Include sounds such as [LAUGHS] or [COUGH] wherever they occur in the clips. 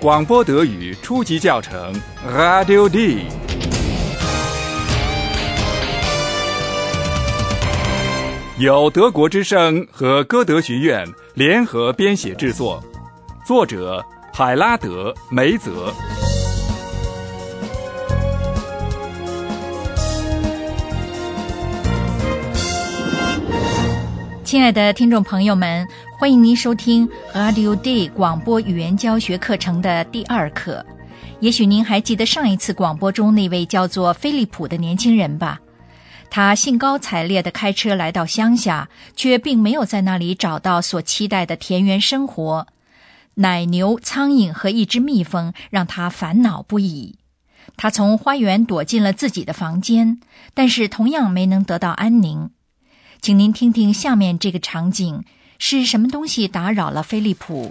广播德语初级教程，Radio D。由德国之声和歌德学院联合编写制作，作者海拉德·梅泽。亲爱的听众朋友们，欢迎您收听 Radio Day 广播语言教学课程的第二课。也许您还记得上一次广播中那位叫做菲利普的年轻人吧？他兴高采烈地开车来到乡下，却并没有在那里找到所期待的田园生活。奶牛、苍蝇和一只蜜蜂让他烦恼不已。他从花园躲进了自己的房间，但是同样没能得到安宁。请您听听下面这个场景是什么东西打扰了飞利浦。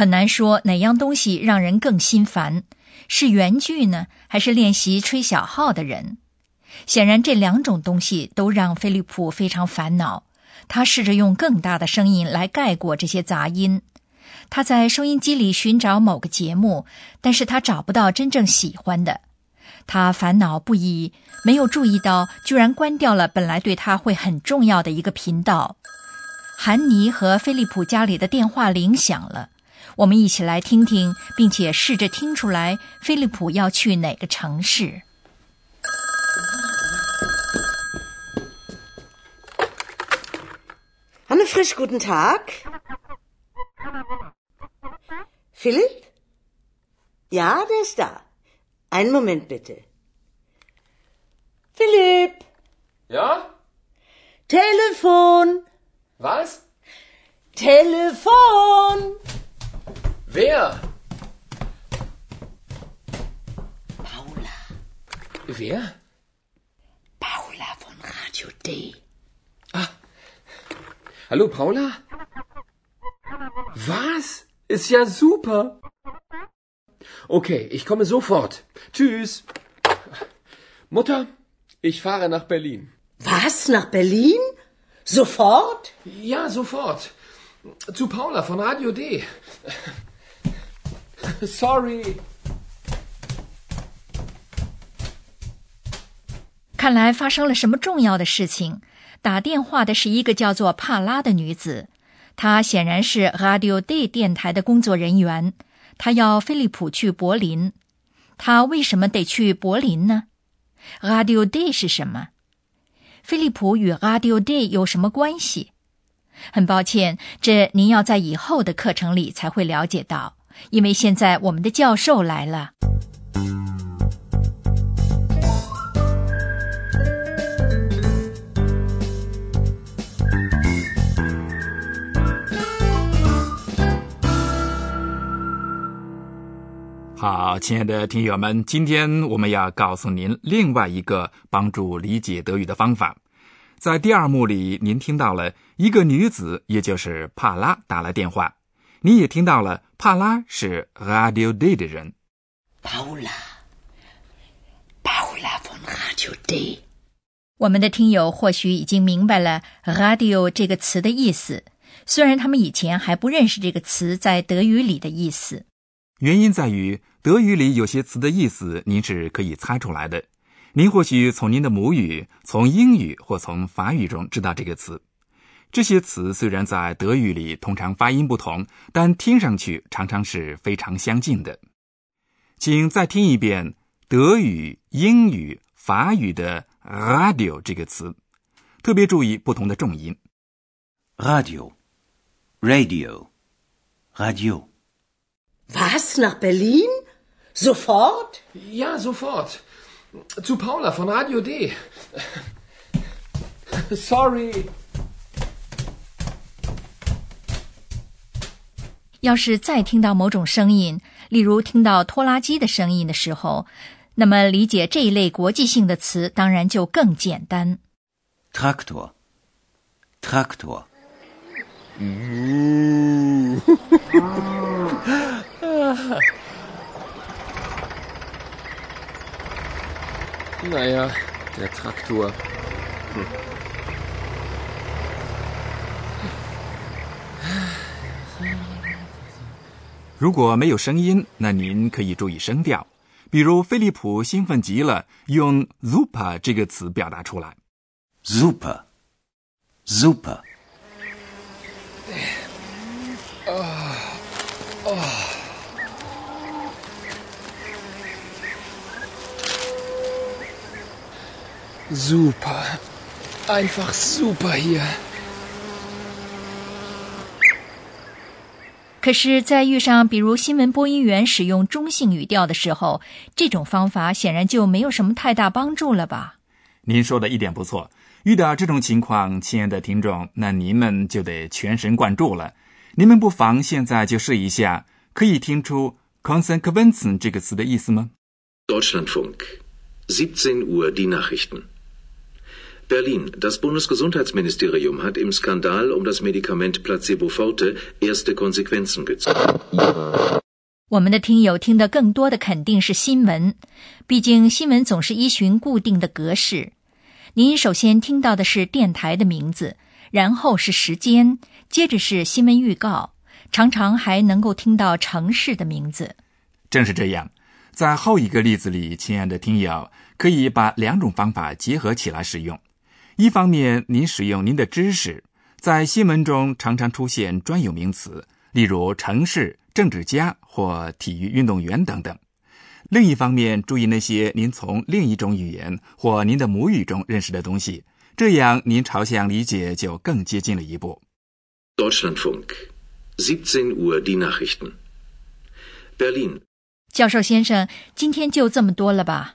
很难说哪样东西让人更心烦，是原句呢，还是练习吹小号的人？显然，这两种东西都让菲利普非常烦恼。他试着用更大的声音来盖过这些杂音。他在收音机里寻找某个节目，但是他找不到真正喜欢的。他烦恼不已，没有注意到居然关掉了本来对他会很重要的一个频道。韩妮和菲利普家里的电话铃响了。我们一起来听听，并且试着听出来菲利普要去哪个城市。Hanne Frisch, guten Tag. Philipp? Ja, der ist da. Einen Moment bitte. Philipp, Ja? Telefon, Was? Telefon. Wer? Paula, Wer? Paula von Radio D. Hallo, Paula? Was? Ist ja super. Okay, ich komme sofort. Tschüss. Mutter, ich fahre nach Berlin. Was, nach Berlin? Sofort? Ja, sofort. Zu Paula von Radio D. Sorry. 看来发生了什么重要的事情。打电话的是一个叫做帕拉的女子，她显然是 Radio Day 电台的工作人员。她要菲利普去柏林。她为什么得去柏林呢？Radio Day 是什么？菲利普与 Radio Day 有什么关系？很抱歉，这您要在以后的课程里才会了解到，因为现在我们的教授来了。好，亲爱的听友们，今天我们要告诉您另外一个帮助理解德语的方法。在第二幕里，您听到了一个女子，也就是帕拉打来电话，你也听到了帕拉是 Radio Day 的人。Paula，Paula von Radio Day。我们的听友或许已经明白了 “radio” 这个词的意思，虽然他们以前还不认识这个词在德语里的意思。原因在于德语里有些词的意思您是可以猜出来的。您或许从您的母语、从英语或从法语中知道这个词。这些词虽然在德语里通常发音不同，但听上去常常是非常相近的。请再听一遍德语、英语、法语的 “radio” 这个词，特别注意不同的重音。Radio. Radio. Radio. Was, nach Berlin? Sofort? Ja, sofort. Zu Paula von Radio D. Sorry. 要是再听到某种声音，例如听到拖拉机的声音的时候，那么理解这一类国际性的词当然就更简单。Traktor. Traktor. [LAUGHS] Naja, der Traktor. 如果没有声音，那您可以注意声调。比如，菲利普兴奋极了，用 “super” 这个词表达出来。Super. Super. Super. Einfach super hier. 可是，在遇上比如新闻播音员使用中性语调的时候，这种方法显然就没有什么太大帮助了吧？您说的一点不错。遇到这种情况，亲爱的听众，那您们就得全神贯注了。您们不妨现在就试一下，可以听出 “consequenzen” 这个词的意思吗？Deutschlandfunk. 17 Uhr die Nachrichten. Berlin. Das Bundesgesundheitsministerium hat im Skandal um das Medikament Placebo Forte erste Konsequenzen gezogen. 我们的听友听得更多的肯定是新闻，毕竟新闻总是依循固定的格式。您首先听到的是电台的名字，然后是时间，接着是新闻预告，常常还能够听到城市的名字。正是这样，在后一个例子里，亲爱的听友可以把两种方法结合起来使用。一方面，您使用您的知识，在新闻中常常出现专有名词，例如城市、政治家或体育运动员等等；另一方面，注意那些您从另一种语言或您的母语中认识的东西，这样您朝向理解就更接近了一步。Deutschlandfunk. 17 Uhr die Nachrichten. Berlin. 教授先生，今天就这么多了吧？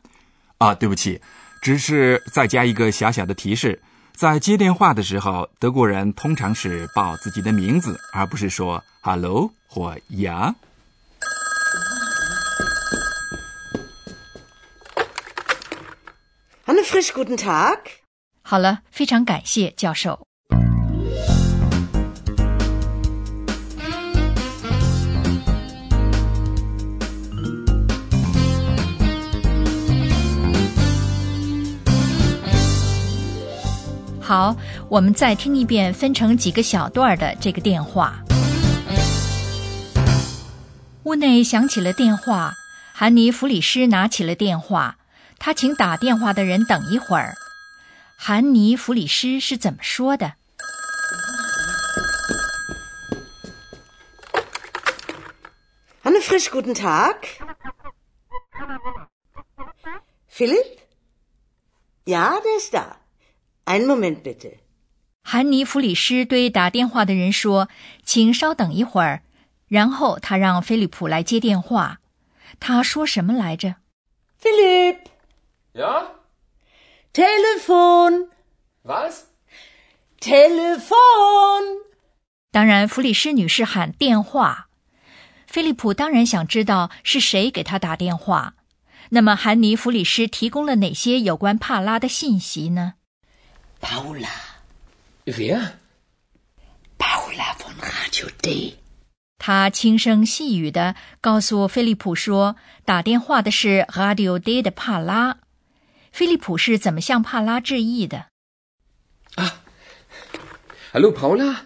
啊，对不起，只是再加一个小小的提示：在接电话的时候，德国人通常是报自己的名字，而不是说 “hello” 或 “ya”。Hanne Frisch，guten Tag. 好了，非常感谢教授。好，我们再听一遍分成几个小段的这个电话。屋内响起了电话，韩尼弗里斯拿起了电话，他请打电话的人等一会儿。韩尼弗里斯是怎么说的？Hanne Frisch, guten Tag. Philipp? Ja, der ist da. Einen Moment bitte. 韩尼弗里斯对打电话的人说：“请稍等一会儿。”然后他让菲利普来接电话。他说什么来着？Philipp, Ja? Telefon, Was? Telefon. 当然，弗里斯女士喊电话。菲利普当然想知道是谁给他打电话。那么，韩尼弗里斯提供了哪些有关帕拉的信息呢？Paula. Wer? Paula von Radio D. 他轻声细语的告诉菲利普说，打电话的是 Radio D 的帕拉。菲利普是怎么向帕拉致意的？啊，Hello，Paula。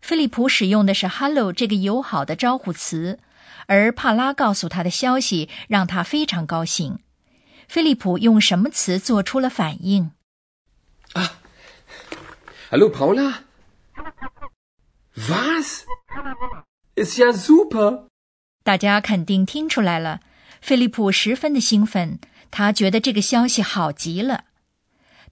菲利普使用的是 “Hello” 这个友好的招呼词。而帕拉告诉他的消息让他非常高兴。菲利普用什么词做出了反应？啊，Hallo Paula。Was? Ist ja super。大家肯定听出来了，菲利普十分的兴奋，他觉得这个消息好极了。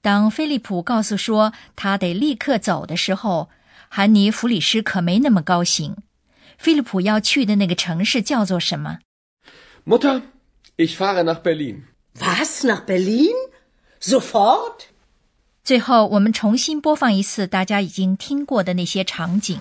当菲利普告诉说他得立刻走的时候，韩尼弗里斯可没那么高兴。菲利普要去的那个城市叫做什么？Mutter, ich fahre nach Berlin. Was nach Berlin? Sofort. 最后，我们重新播放一次大家已经听过的那些场景。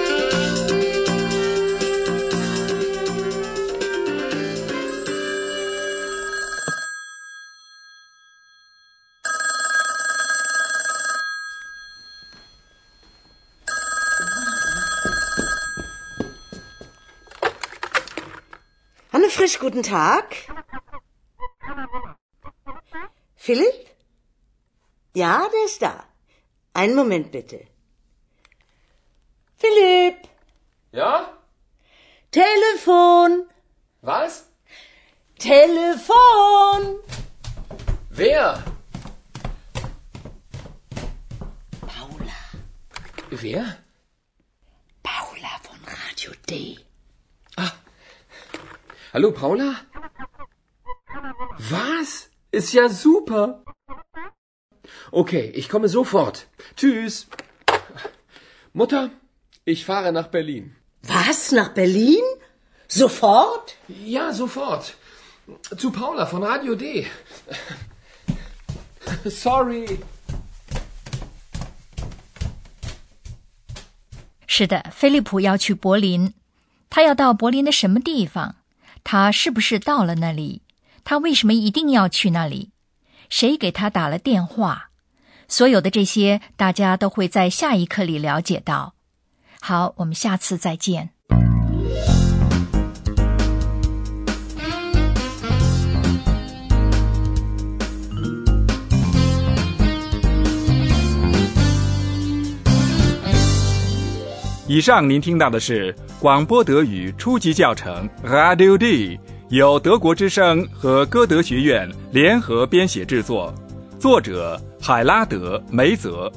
Frisch, guten Tag. Philipp? Ja, der ist da. Einen Moment bitte. Philipp? Ja? Telefon. Was? Telefon. Wer? Paula. Wer? Paula von Radio D. Hallo Paula? Was? Ist ja super. Okay, ich komme sofort. Tschüss. Mutter, ich fahre nach Berlin. Was? Nach Berlin? Sofort? Ja, sofort. Zu Paula von Radio D. Sorry. 是的，菲利普要去柏林。他要到柏林的什么地方？ 他是不是到了那里？他为什么一定要去那里？谁给他打了电话？所有的这些，大家都会在下一课里了解到。好，我们下次再见。以上您听到的是广播德语初级教程 Radio D，由德国之声和歌德学院联合编写制作，作者海拉德梅泽。